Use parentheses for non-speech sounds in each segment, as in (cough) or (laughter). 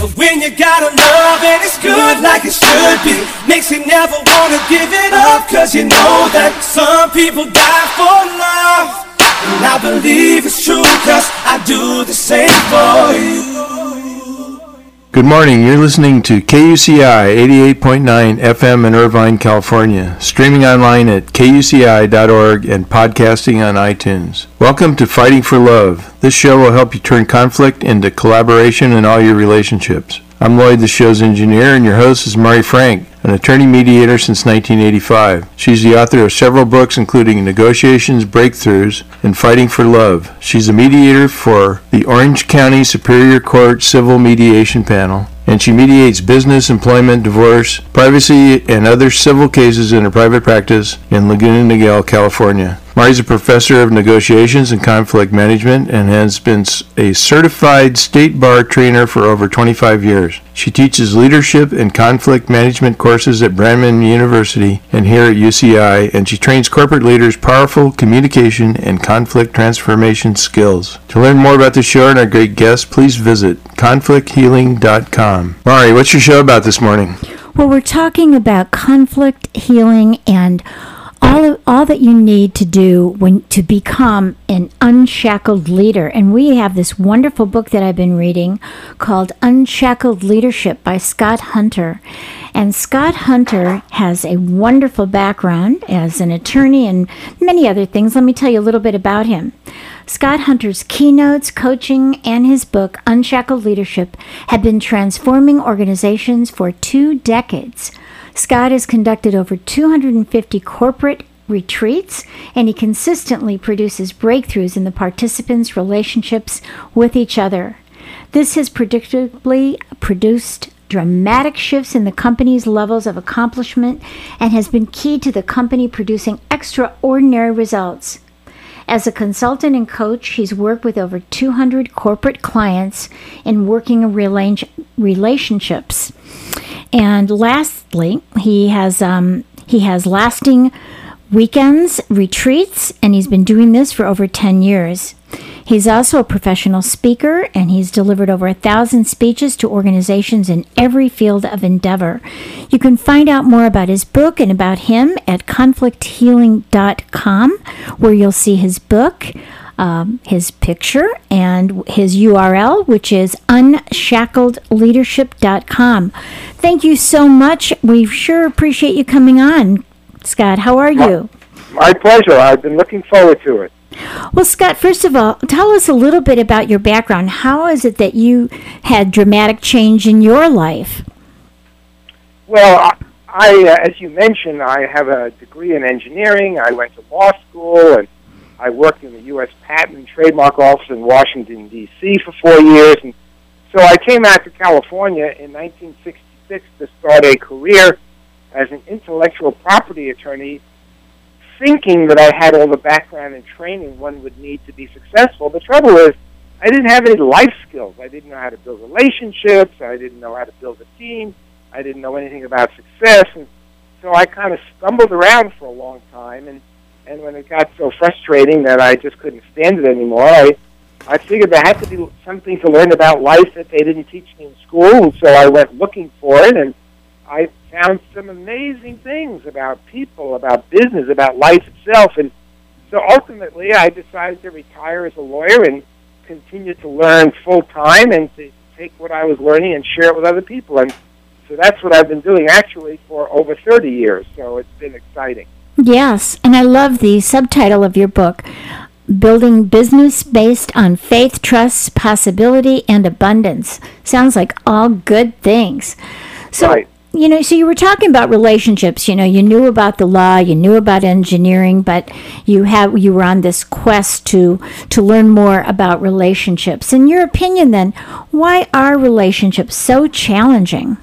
But when you gotta love and it's good like it should be, makes you never wanna give it up. Cause you know that some people die for love. And I believe it's true, cause I do the same for you. Good morning. You're listening to KUCI 88.9 FM in Irvine, California, streaming online at kuci.org and podcasting on iTunes. Welcome to Fighting for Love. This show will help you turn conflict into collaboration in all your relationships. I'm Lloyd, the show's engineer, and your host is Mari Frank, an attorney mediator since 1985. She's the author of several books, including Negotiations, Breakthroughs, and Fighting for Love. She's a mediator for the Orange County Superior Court Civil Mediation Panel, and she mediates business, employment, divorce, privacy, and other civil cases in her private practice in Laguna Niguel, California. Mari's a professor of negotiations and conflict management and has been a certified state bar trainer for over 25 years. She teaches leadership and conflict management courses at Brandman University and here at UCI, and she trains corporate leaders powerful communication and conflict transformation skills. To learn more about the show and our great guests, please visit conflicthealing.com. Mari, what's your show about this morning? Well, we're talking about conflict healing and all of, all that you need to do when to become an unshackled leader. And we have this wonderful book that I've been reading called Unshackled Leadership by Scott Hunter. And Scott Hunter has a wonderful background as an attorney and many other things. Let me tell you a little bit about him. Scott Hunter's keynotes, coaching, and his book, Unshackled Leadership, have been transforming organizations for two decades. Scott has conducted over 250 corporate retreats, and he consistently produces breakthroughs in the participants' relationships with each other. This has predictably produced dramatic shifts in the company's levels of accomplishment and has been key to the company producing extraordinary results. As a consultant and coach, he's worked with over 200 corporate clients in working relationships. And lastly, he has um, he has lasting weekends retreats, and he's been doing this for over 10 years. He's also a professional speaker, and he's delivered over a thousand speeches to organizations in every field of endeavor. You can find out more about his book and about him at conflicthealing.com, where you'll see his book, um, his picture, and his URL, which is unshackledleadership.com. Thank you so much. We sure appreciate you coming on. Scott, how are you? My pleasure. I've been looking forward to it. Well, Scott, first of all, tell us a little bit about your background. How is it that you had dramatic change in your life? Well, I, uh, as you mentioned, I have a degree in engineering. I went to law school, and I worked in the U.S. Patent and Trademark Office in Washington D.C. for four years. And so I came out to California in 1966 to start a career as an intellectual property attorney thinking that I had all the background and training one would need to be successful. The trouble is, I didn't have any life skills. I didn't know how to build relationships. I didn't know how to build a team. I didn't know anything about success. And so I kind of stumbled around for a long time. And, and when it got so frustrating that I just couldn't stand it anymore, I, I figured there had to be something to learn about life that they didn't teach me in school. And so I went looking for it. And I found some amazing things about people, about business, about life itself. And so ultimately, I decided to retire as a lawyer and continue to learn full time and to take what I was learning and share it with other people. And so that's what I've been doing actually for over 30 years. So it's been exciting. Yes, and I love the subtitle of your book Building Business Based on Faith, Trust, Possibility, and Abundance. Sounds like all good things. So, Right. You know, so you were talking about relationships. You know, you knew about the law, you knew about engineering, but you have you were on this quest to to learn more about relationships. In your opinion, then, why are relationships so challenging?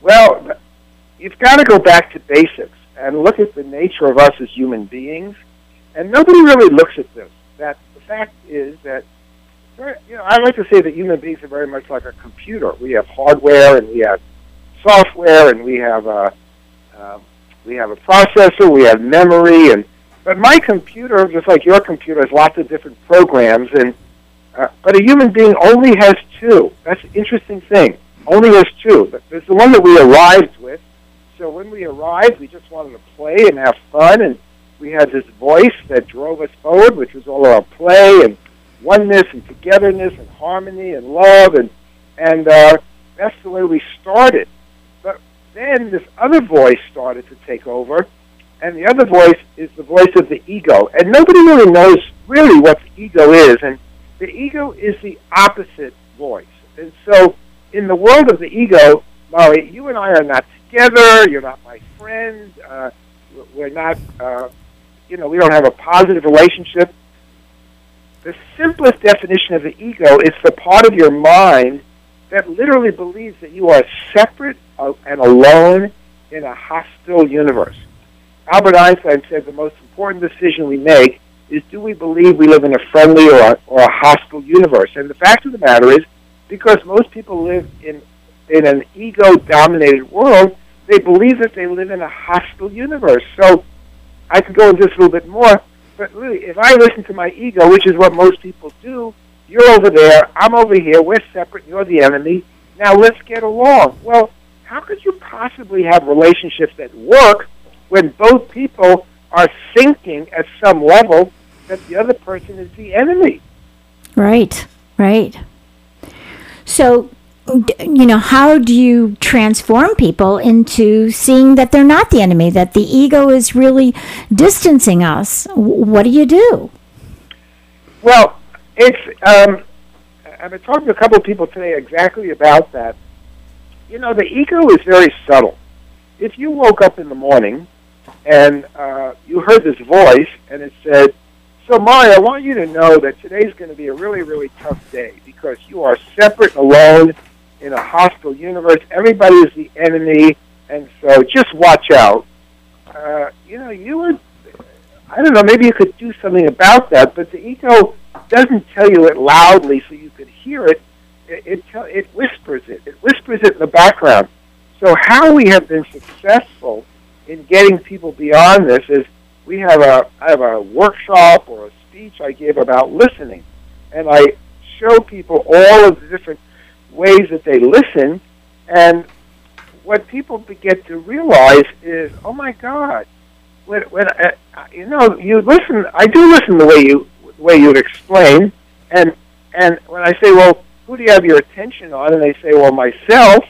Well, you've got to go back to basics and look at the nature of us as human beings. And nobody really looks at this. That the fact is that, you know, I like to say that human beings are very much like a computer. We have hardware and we have software and we have a, uh, we have a processor, we have memory, and but my computer, just like your computer, has lots of different programs, and uh, but a human being only has two. That's an interesting thing. Only has two. There's the one that we arrived with. So when we arrived, we just wanted to play and have fun, and we had this voice that drove us forward, which was all about play and oneness and togetherness and harmony and love, and and uh, that's the way we started. Then this other voice started to take over, and the other voice is the voice of the ego. And nobody really knows really what the ego is. And the ego is the opposite voice. And so in the world of the ego, Mari, you and I are not together. You're not my friend. Uh, we're not, uh, you know, we don't have a positive relationship. The simplest definition of the ego is the part of your mind that literally believes that you are separate and alone in a hostile universe. Albert Einstein said the most important decision we make is do we believe we live in a friendly or a, or a hostile universe? And the fact of the matter is, because most people live in in an ego-dominated world, they believe that they live in a hostile universe. So I could go into this a little bit more, but really, if I listen to my ego, which is what most people do, you're over there, I'm over here, we're separate, you're the enemy. Now let's get along. Well, how could you possibly have relationships that work when both people are thinking at some level that the other person is the enemy. Right, right. So, you know, how do you transform people into seeing that they're not the enemy, that the ego is really distancing us? What do you do? Well, it's, um, I've been talking to a couple of people today exactly about that. You know, the ego is very subtle. If you woke up in the morning and uh, you heard this voice, and it said, "So, Maya, I want you to know that today's going to be a really, really tough day because you are separate, alone, in a hostile universe. Everybody is the enemy, and so just watch out." Uh, you know, you would. I don't know. Maybe you could do something about that, but the ego doesn't tell you it loudly so you could hear it. It it, tell, it whispers it. It whispers it in the background. So how we have been successful in getting people beyond this is we have a I have a workshop or a speech I give about listening, and I show people all of the different ways that they listen, and what people get to realize is, oh my God, when when uh, you know you listen, I do listen the way you the way you explain, and and when I say, well, who do you have your attention on, and they say, well, myself,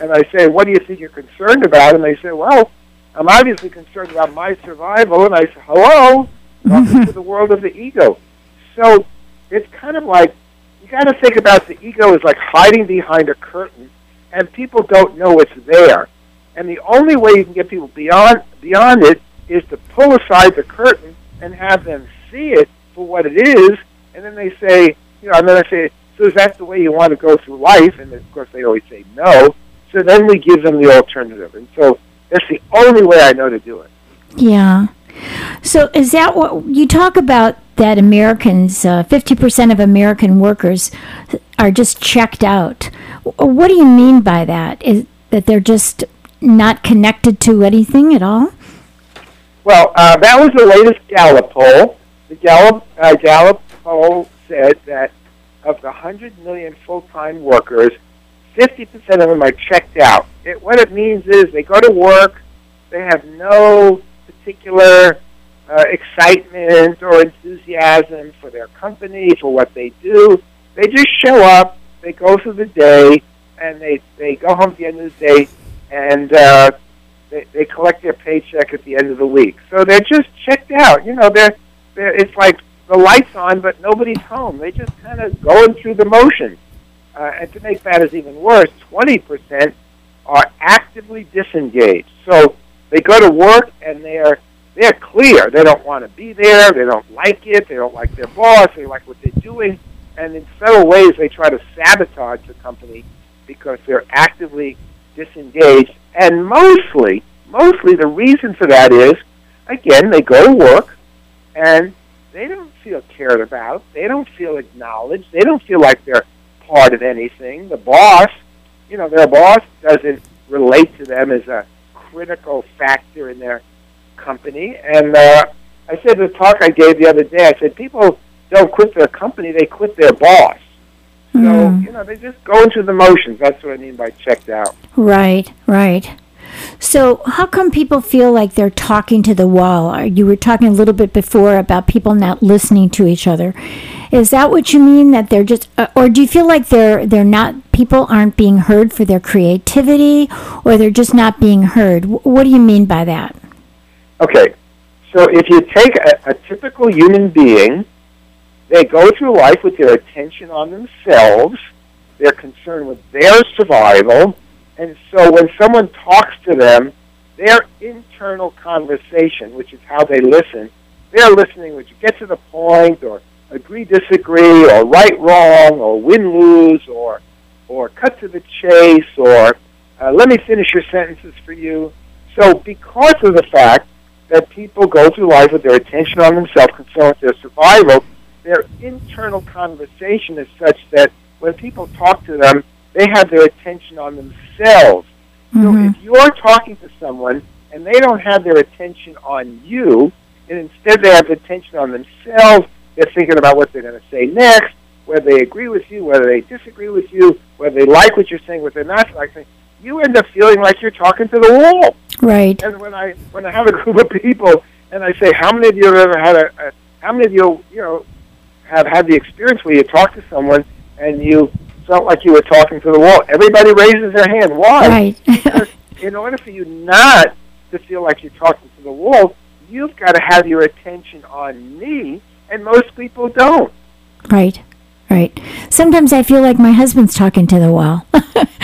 and I say, what do you think you're concerned about, and they say, well I'm obviously concerned about my survival, and I say, hello, (laughs) welcome to the world of the ego. So it's kind of like you got to think about the ego is like hiding behind a curtain, and people don't know it's there. And the only way you can get people beyond beyond it is to pull aside the curtain and have them see it for what it is, and then they say, you know, and then I say, so is that the way you want to go through life? And of course, they always say no. So then we give them the alternative, and so that's the only way I know to do it. Yeah. So is that what you talk about? That Americans, uh, fifty uh, percent of American workers are just checked out. What do you mean by that? Is that they're just not connected to anything at all? Well, uh, that was the latest Gallup poll. The Gallup uh, Gallup poll said that of the 100 million full-time workers, 50% of them are checked out. It, what it means is they go to work, they have no particular uh, excitement or enthusiasm for their company, for what they do. They just show up, they go through the day, and they, they go home at the end of the day, and uh, they, they collect their paycheck at the end of the week. So they're just checked out. You know, they're, they're it's like the lights on, but nobody's home. They just kind of going through the motions. Uh, and to make matters even worse, 20% are actively disengaged. So they go to work and they're they're clear. They don't want to be there. They don't like it. They don't like their boss. They like what they're doing. And in several ways, they try to sabotage the company because they're actively disengaged And mostly, mostly the reason for that is, again, they go to work and they don't feel cared about. They don't feel acknowledged. They don't feel like they're part of anything. The boss, you know, their boss doesn't relate to them as a critical factor in their company. And uh, I said the talk I gave the other day, I said people don't quit their company, they quit their boss. So, Mm. you know, they just go into the motions. That's what I mean by checked out. Right, right. So, how come people feel like they're talking to the wall? You were talking a little bit before about people not listening to each other. Is that what you mean? That they're just, uh, or do you feel like they're they're not people aren't being heard for their creativity, or they're just not being heard? Wh- What do you mean by that? Okay, so if you take a, a typical human being, they go through life with their attention on themselves, they're concerned with their survival, and so when someone talks to them, their internal conversation, which is how they listen, they're listening, which get to the point, or agree, disagree, or right, wrong, or win, lose, or or cut to the chase, or uh, let me finish your sentences for you. So, because of the fact that people go through life with their attention on themselves, concerned with their survival, their internal conversation is such that when people talk to them, they have their attention on themselves. So if mm-hmm. you're talking to someone and they don't have their attention on you, and instead they have attention on themselves, they're thinking about what they're going to say next, whether they agree with you, whether they disagree with you, whether they like what you're saying, whether they're not liking, you end up feeling like you're talking to the wall. Right. And when I when I have a group of people and I say, how many of you have ever had a, a how many of you you know have had the experience where you talk to someone and you felt like you were talking to the wall? Everybody raises their hand. Why? Right. (laughs) In order for you not to feel like you're talking to the wall, you've got to have your attention on me, and most people don't. Right. Right. Sometimes I feel like my husband's talking to the wall. (laughs)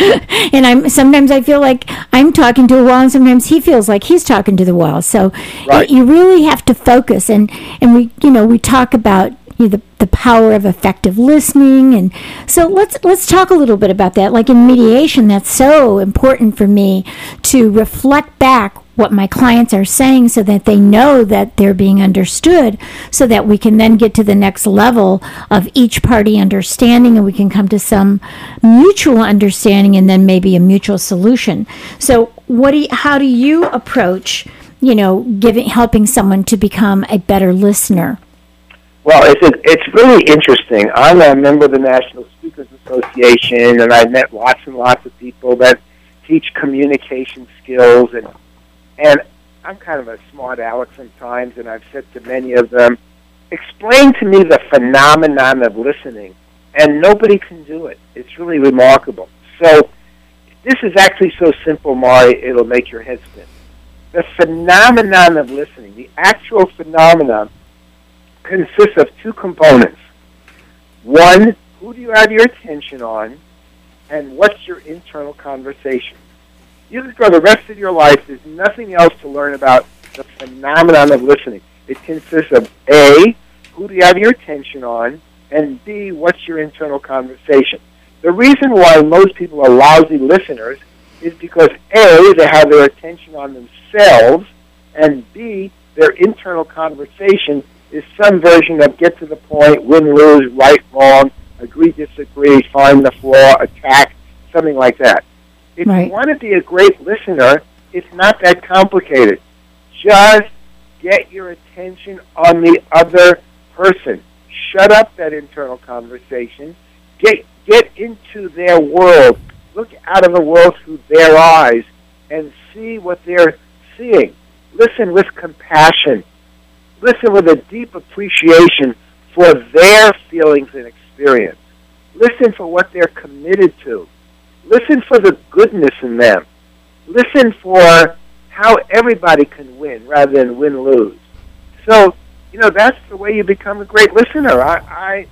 and I'm sometimes I feel like I'm talking to a wall and sometimes he feels like he's talking to the wall. So Right. you really have to focus and and we you know, we talk about you know, the the power of effective listening. And so let's let's talk a little bit about that. Like in mediation that's so important for me to reflect back what my clients are saying so that they know that they're being understood so that we can then get to the next level of each party understanding and we can come to some mutual understanding and then maybe a mutual solution. So what do you, how do you approach you know giving helping someone to become a better listener Well, it's it's really interesting. I'm a member of the National Speakers Association, and I've met lots and lots of people that teach communication skills, and and I'm kind of a smart aleck sometimes, and I've said to many of them, explain to me the phenomenon of listening, and nobody can do it. It's really remarkable. So this is actually so simple, Mari, it'll make your head spin. The phenomenon of listening, the actual phenomenon consists of two components. One, who do you have your attention on, and what's your internal conversation? You could go the rest of your life, there's nothing else to learn about the phenomenon of listening. It consists of A, who do you have your attention on, and B, what's your internal conversation? The reason why most people are lousy listeners is because A, they have their attention on themselves, and B, their internal conversation is some version of get to the point, win, lose, right, wrong, agree, disagree, find the flaw, attack, something like that. If Right. you want to be a great listener, it's not that complicated. Just get your attention on the other person. Shut up that internal conversation. Get get into their world. Look out of the world through their eyes and see what they're seeing. Listen with compassion. Listen with a deep appreciation for their feelings and experience. Listen for what they're committed to. Listen for the goodness in them. Listen for how everybody can win rather than win lose. So, you know, that's the way you become a great listener. I, I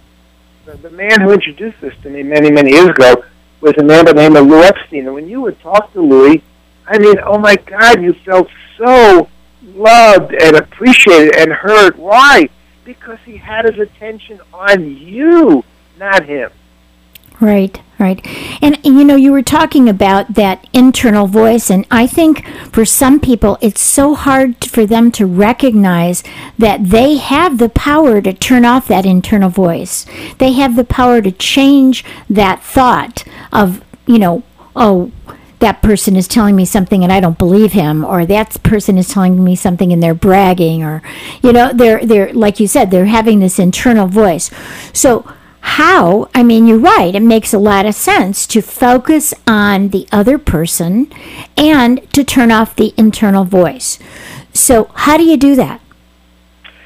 the, the man who introduced this to me many, many years ago was a man by the name of Lou Epstein. And when you would talk to Louis, I mean, oh my God, you felt so loved and appreciated and heard. Why? Because he had his attention on you, not him. Right, right. And, and, you know, you were talking about that internal voice, and I think for some people it's so hard for them to recognize that they have the power to turn off that internal voice. They have the power to change that thought of, you know, oh, that person is telling me something and I don't believe him, or that person is telling me something and they're bragging, or you know, they're they're like you said, they're having this internal voice. So how, I mean, you're right, it makes a lot of sense to focus on the other person and to turn off the internal voice. So, how do you do that?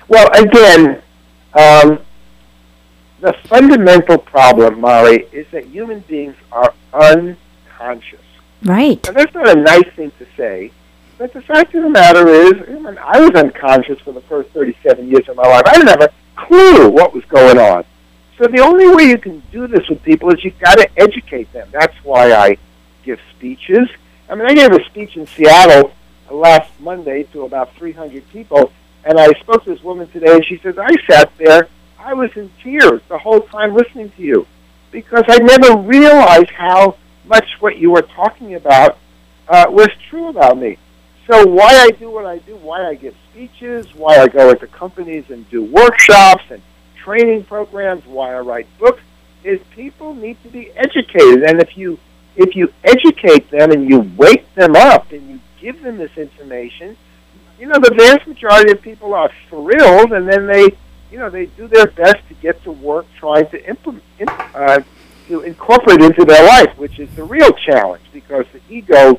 Well, again, um, the fundamental problem, Mari, is that human beings are unconscious. Right. And that's not a nice thing to say, but the fact of the matter is, I was unconscious for the first 37 years of my life. I didn't have a clue what was going on. So the only way you can do this with people is you've got to educate them. That's why I give speeches. I mean, I gave a speech in Seattle last Monday to about 300 people, and I spoke to this woman today, and she says, I sat there, I was in tears the whole time listening to you, because I never realized how much what you were talking about uh, was true about me. So why I do what I do, why I give speeches, why I go into companies and do workshops and training programs, why I write books, is people need to be educated. And if you if you educate them and you wake them up and you give them this information, you know the vast majority of people are thrilled, and then they you know they do their best to get to work trying to implement uh, to incorporate into their life, which is the real challenge because the ego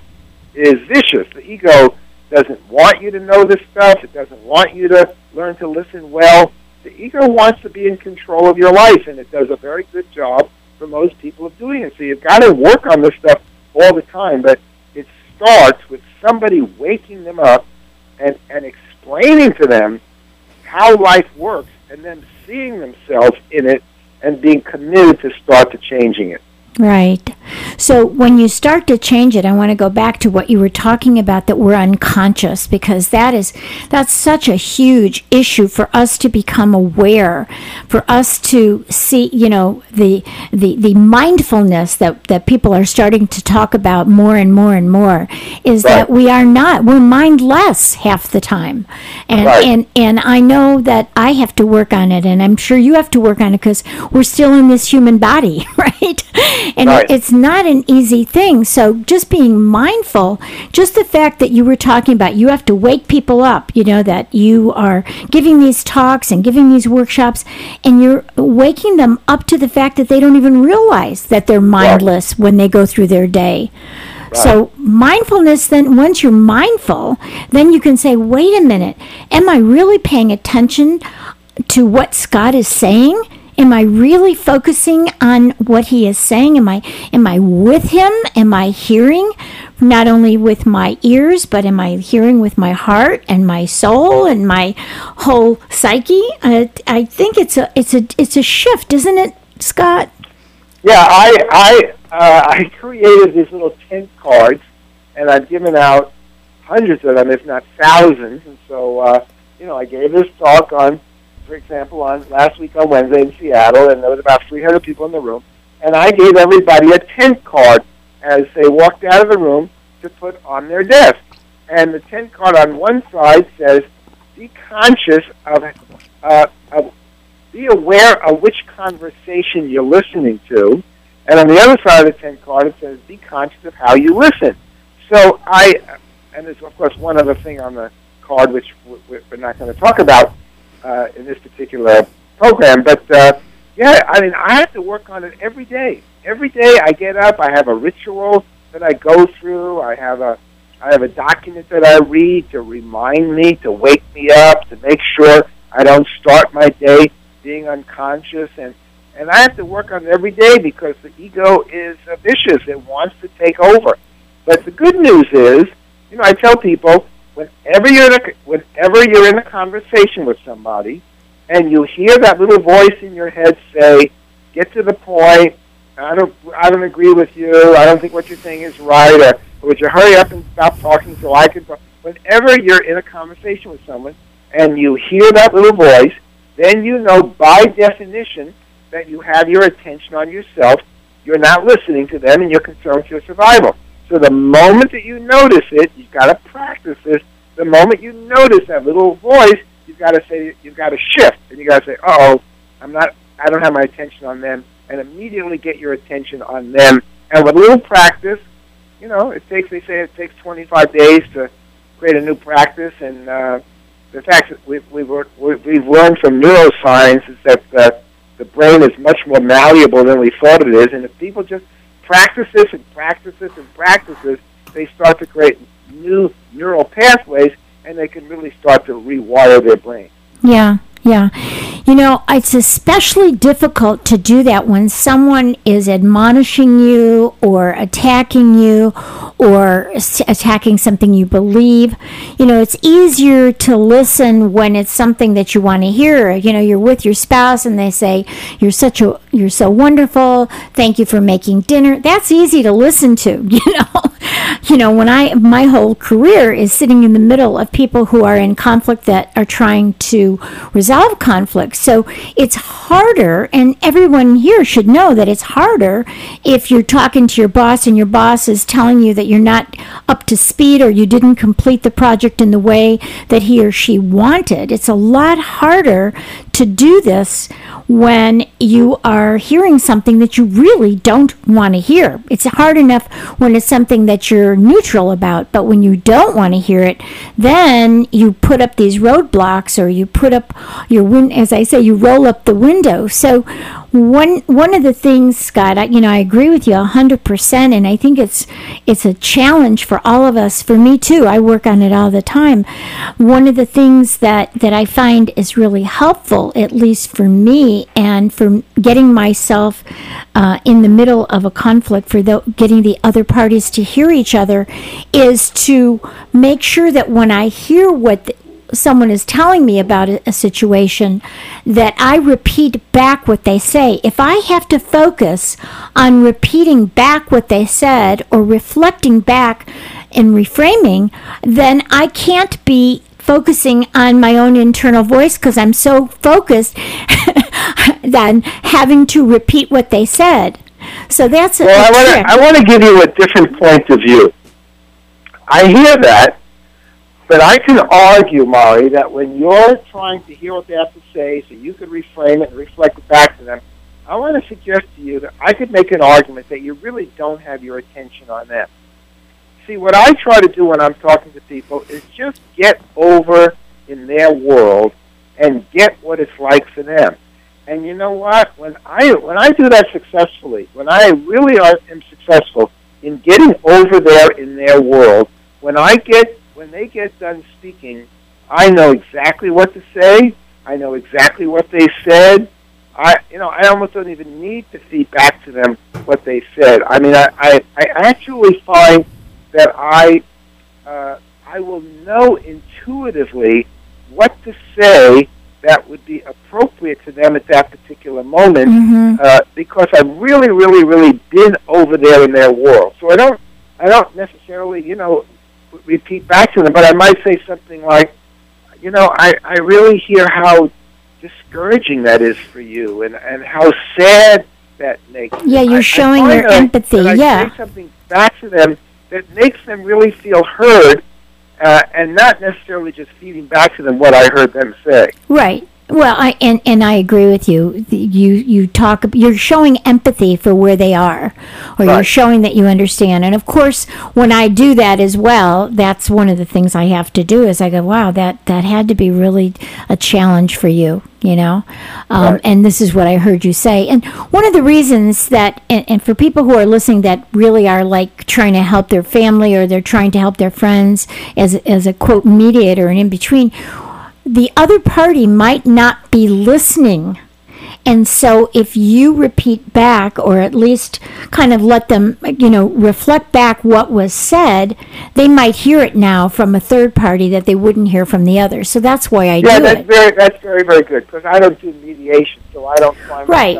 is vicious. The ego doesn't want you to know this stuff. It doesn't want you to learn to listen well the ego wants to be in control of your life, and it does a very good job for most people of doing it. So you've got to work on this stuff all the time, but it starts with somebody waking them up and, and explaining to them how life works, and then seeing themselves in it and being committed to start to changing it. Right. So when you start to change it, I want to go back to what you were talking about that we're unconscious because that is that's such a huge issue for us to become aware, for us to see, you know, the the the mindfulness that that people are starting to talk about more and more and more is right. that we are not we're mindless half the time. And right. and and I know that I have to work on it and I'm sure you have to work on it cuz we're still in this human body, (laughs) right? And right. it's not an easy thing. So just being mindful, just the fact that you were talking about, you have to wake people up. You know that you are giving these talks and giving these workshops, and you're waking them up to the fact that they don't even realize that they're mindless right. when they go through their day. So mindfulness then once you're mindful, then you can say, "Wait a minute. Am I really paying attention to what Scott is saying?" Am I really focusing on what he is saying? Am I am I with him? Am I hearing not only with my ears, but am I hearing with my heart and my soul and my whole psyche? Uh, I think it's a it's a it's a shift, isn't it, Scott? Yeah, I I uh, I created these little tent cards, and I've given out hundreds of them, if not thousands. And so, uh, you know, I gave this talk on for example, on last week on Wednesday in Seattle, and there was about 300 people in the room, and I gave everybody a tent card as they walked out of the room to put on their desk. And the tent card on one side says, "Be conscious of, uh, of be aware of which conversation you're listening to," and on the other side of the tent card it says, "Be conscious of how you listen." So I, and there's of course one other thing on the card which we're not going to talk about uh, in this particular program. But uh, yeah, I mean, I have to work on it every day. Every day I get up, I have a ritual that I go through. I have a I have a document that I read to remind me, to wake me up, to make sure I don't start my day being unconscious and and I have to work on it every day because the ego is vicious. It wants to take over. But the good news is, you know, I tell people whenever you're in a, whenever you're in a conversation with somebody, and you hear that little voice in your head say, "Get to the point. I don't I don't agree with you. I don't think what you're saying is right. Or, would you hurry up and stop talking so I can?" Whenever you're in a conversation with someone and you hear that little voice, then you know by definition that you have your attention on yourself you're not listening to them and you're concerned with your survival. So the moment that you notice it, you've got to practice this. The moment you notice that little voice, you've got to say, you've got to shift, and you got to say, "Oh, I'm not. I don't have my attention on them," and immediately get your attention on them. And with a little practice, you know, it takes. They say it takes 25 days to create a new practice, and uh, the fact that we've we've, learned from neuroscience is that the brain is much more malleable than we thought it is, and if people just practice this and practice this and practice this, they start to create new neural pathways, and they can really start to rewire their brain. Yeah, yeah. You know, it's especially difficult to do that when someone is admonishing you or attacking you or attacking something you believe. You know, it's easier to listen when it's something that you want to hear. You know, you're with your spouse and they say, "You're such a you're so wonderful. Thank you for making dinner." That's easy to listen to, (laughs) you know. you know, when I my whole career is sitting in the middle of people who are in conflict that are trying to resolve conflict so it's harder, and everyone here should know that it's harder if you're talking to your boss and your boss is telling you that you're not up to speed or you didn't complete the project in the way that he or she wanted. It's a lot harder to do this when you are hearing something that you really don't want to hear. It's hard enough when it's something that you're neutral about, but when you don't want to hear it, then you put up these roadblocks or you put up your win as I say you roll up the window. So one one of the things, Scott, I, you know, I agree with you hundred percent, and I think it's it's a challenge for all of us. For me too, I work on it all the time. One of the things that that I find is really helpful, at least for me, and for getting myself uh, in the middle of a conflict, for the, getting the other parties to hear each other, is to make sure that when I hear what the, someone is telling me about a, a, situation that I repeat back what they say. If I have to focus on repeating back what they said or reflecting back and reframing, then I can't be focusing on my own internal voice because I'm so focused (laughs) than having to repeat what they said. So that's a, well, I want to give you a different point of view. I hear that, but I can argue, Mari, that when you're trying to hear what they have to say, so you could reframe it and reflect it back to them, I want to suggest to you that I could make an argument that you really don't have your attention on them. See, what I try to do when I'm talking to people is just get over in their world and get what it's like for them. And you know what? When I when I do that successfully, when I really are, am successful in getting over there in their world, when I get when they get done speaking, I know exactly what to say. I know exactly what they said. I, you know, I almost don't even need to feed back to them what they said. I mean, I, I, I actually find that I, uh, I will know intuitively what to say that would be appropriate to them at that particular moment mm-hmm. uh, because I've really, really, really been over there in their world. So I don't, I don't necessarily, you know, repeat back to them, but I might say something like, you know, I, I really hear how discouraging that is for you and, and how sad that makes Yeah, you're I, showing I your empathy, I yeah. say something back to them that makes them really feel heard uh, and not necessarily just feeding back to them what I heard them say. Right. Well, I and, and I agree with you. You you talk. You're showing empathy for where they are, or right. you're showing that you understand. And of course, when I do that as well, that's one of the things I have to do. Is I go, wow, that that had to be really a challenge for you, you know. Um, right. And this is what I heard you say. And one of the reasons that, and, and for people who are listening that really are like trying to help their family or they're trying to help their friends as as a quote mediator and in between the other party might not be listening. And so, if you repeat back, or at least kind of let them, you know, reflect back what was said, they might hear it now from a third party that they wouldn't hear from the other. So that's why I do yeah, do that's it. Very, that's very, very good because I don't do mediation, so I don't find right,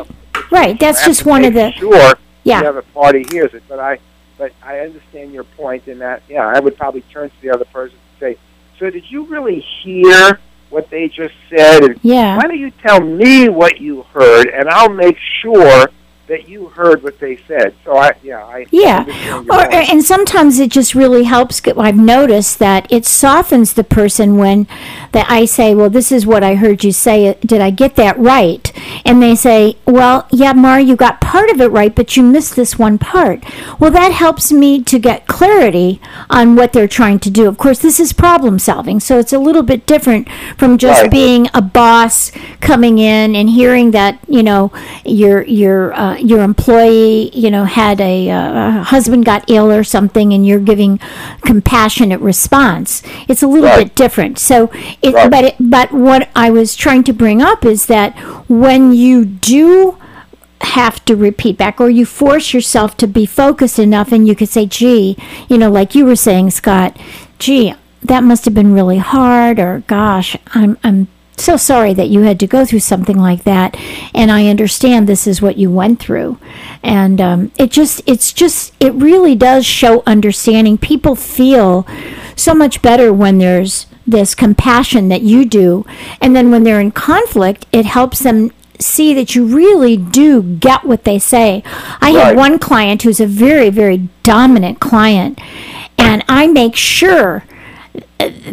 right. That's just one of the sure. Yeah, the other party hears it, but I, but I understand your point in that. Yeah, I would probably turn to the other person and say, "So did you really hear?" What they just said. And yeah. Why don't you tell me what you heard, and I'll make sure that you heard what they said. So I, yeah, I Yeah, or, point. and sometimes it just really helps. I've noticed that it softens the person when that I say, "Well, this is what I heard you say. Did I get that right?" And they say, "Well, yeah, Mar, you got part of it right, but you missed this one part." Well, that helps me to get clarity on what they're trying to do. Of course, this is problem solving, so it's a little bit different from just Right. being a boss coming in and hearing that you know your your uh, your employee you know had a, uh, a husband got ill or something and you're giving compassionate response it's a little Right. bit different so it Right. but it, but what i was trying to bring up is that when you do have to repeat back or you force yourself to be focused enough and you could say gee you know like you were saying scott gee that must have been really hard or gosh i'm i'm so sorry that you had to go through something like that and i understand this is what you went through. And um, it just it's just it really does show understanding. People feel so much better when there's this compassion that you do and then when they're in conflict it helps them see that you really do get what they say. I have one client who's a very very dominant client and i make sure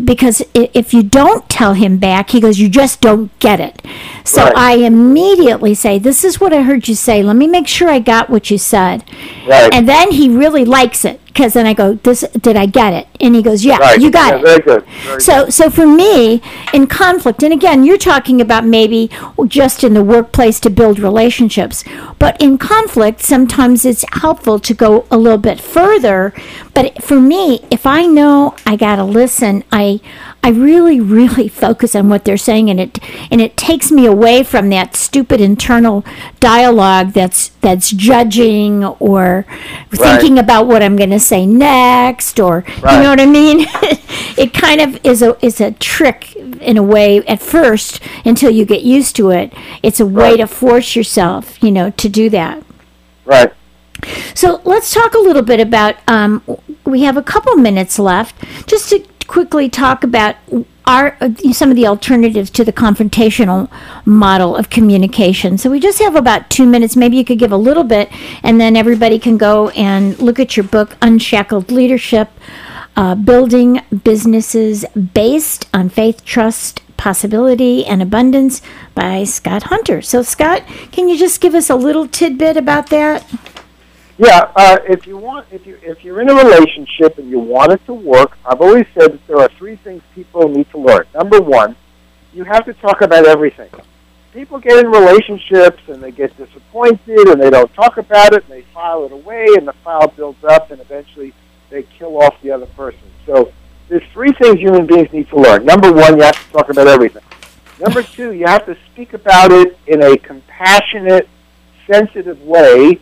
because if you don't tell him back, he goes, "You just don't get it." So Right. I immediately say, "This is what I heard you say. Let me make sure I got what you said." Right. And then he really likes it because then I go, "This did I get it?" And he goes, "Yeah, right. you got yeah, it." Very good. Very So, so for me, in conflict, and again, you're talking about maybe just in the workplace to build relationships, but in conflict, sometimes it's helpful to go a little bit further. But for me, if I know I gotta listen, I, I really, really focus on what they're saying, and it, and it takes me away from that stupid internal dialogue that's that's judging or thinking about what I'm going to say next, or you know what I mean? (laughs) it kind of is a is a trick in a way at first until you get used to it. It's a way Right. to force yourself, you know, to do that. Right. So let's talk a little bit about. Um, we have a couple minutes left, just to quickly talk about our uh, some of the alternatives to the confrontational model of communication. So we just have about two minutes. Maybe you could give a little bit, and then everybody can go and look at your book, Unshackled Leadership. Uh, building businesses based on faith, trust, possibility, and abundance by Scott Hunter. So, Scott, can you just give us a little tidbit about that? Yeah, uh, if you want, if you if you're in a relationship and you want it to work, I've always said that there are three things people need to learn. Number one, you have to talk about everything. People get in relationships and they get disappointed and they don't talk about it and they file it away and the file builds up and eventually they kill off the other person. So there's three things human beings need to learn. Number one, you have to talk about everything. Number two, you have to speak about it in a compassionate, sensitive way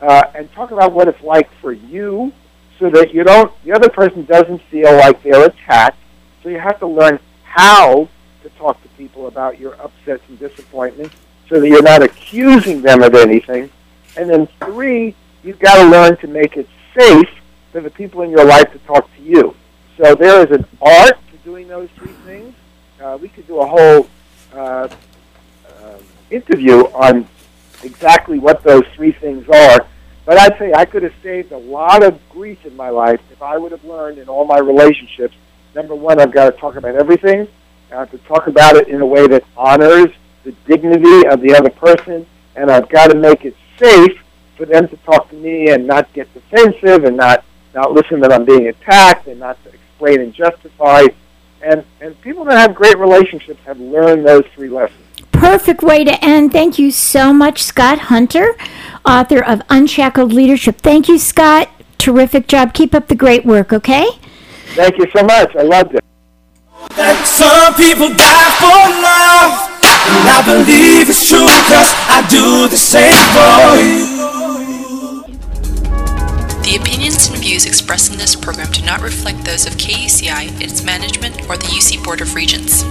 uh, and talk about what it's like for you so that you don't the other person doesn't feel like they're attacked. So you have to learn how to talk to people about your upsets and disappointments so that you're not accusing them of anything. And then three you've got to learn to make it safe for the people in your life to talk to you. So there is an art to doing those three things. Uh, we could do a whole uh, uh, interview on exactly what those three things are. But I'd say I could have saved a lot of grief in my life if I would have learned in all my relationships. Number one, I've got to talk about everything. I have to talk about it in a way that honors the dignity of the other person, and I've got to make it safe for them to talk to me and not get defensive and not not listen that I'm being attacked and not to explain and justify. And and people that have great relationships have learned those three lessons. Perfect way to end. Thank you so much, Scott Hunter, author of Unshackled Leadership. Thank you, Scott. Terrific job. Keep up the great work, okay? Thank you so much. I loved it. that some people die for love. And I believe it's true, cause I do the same for you. The opinions and views expressed in this program do not reflect those of KUCI, its management, or the UC Board of Regents.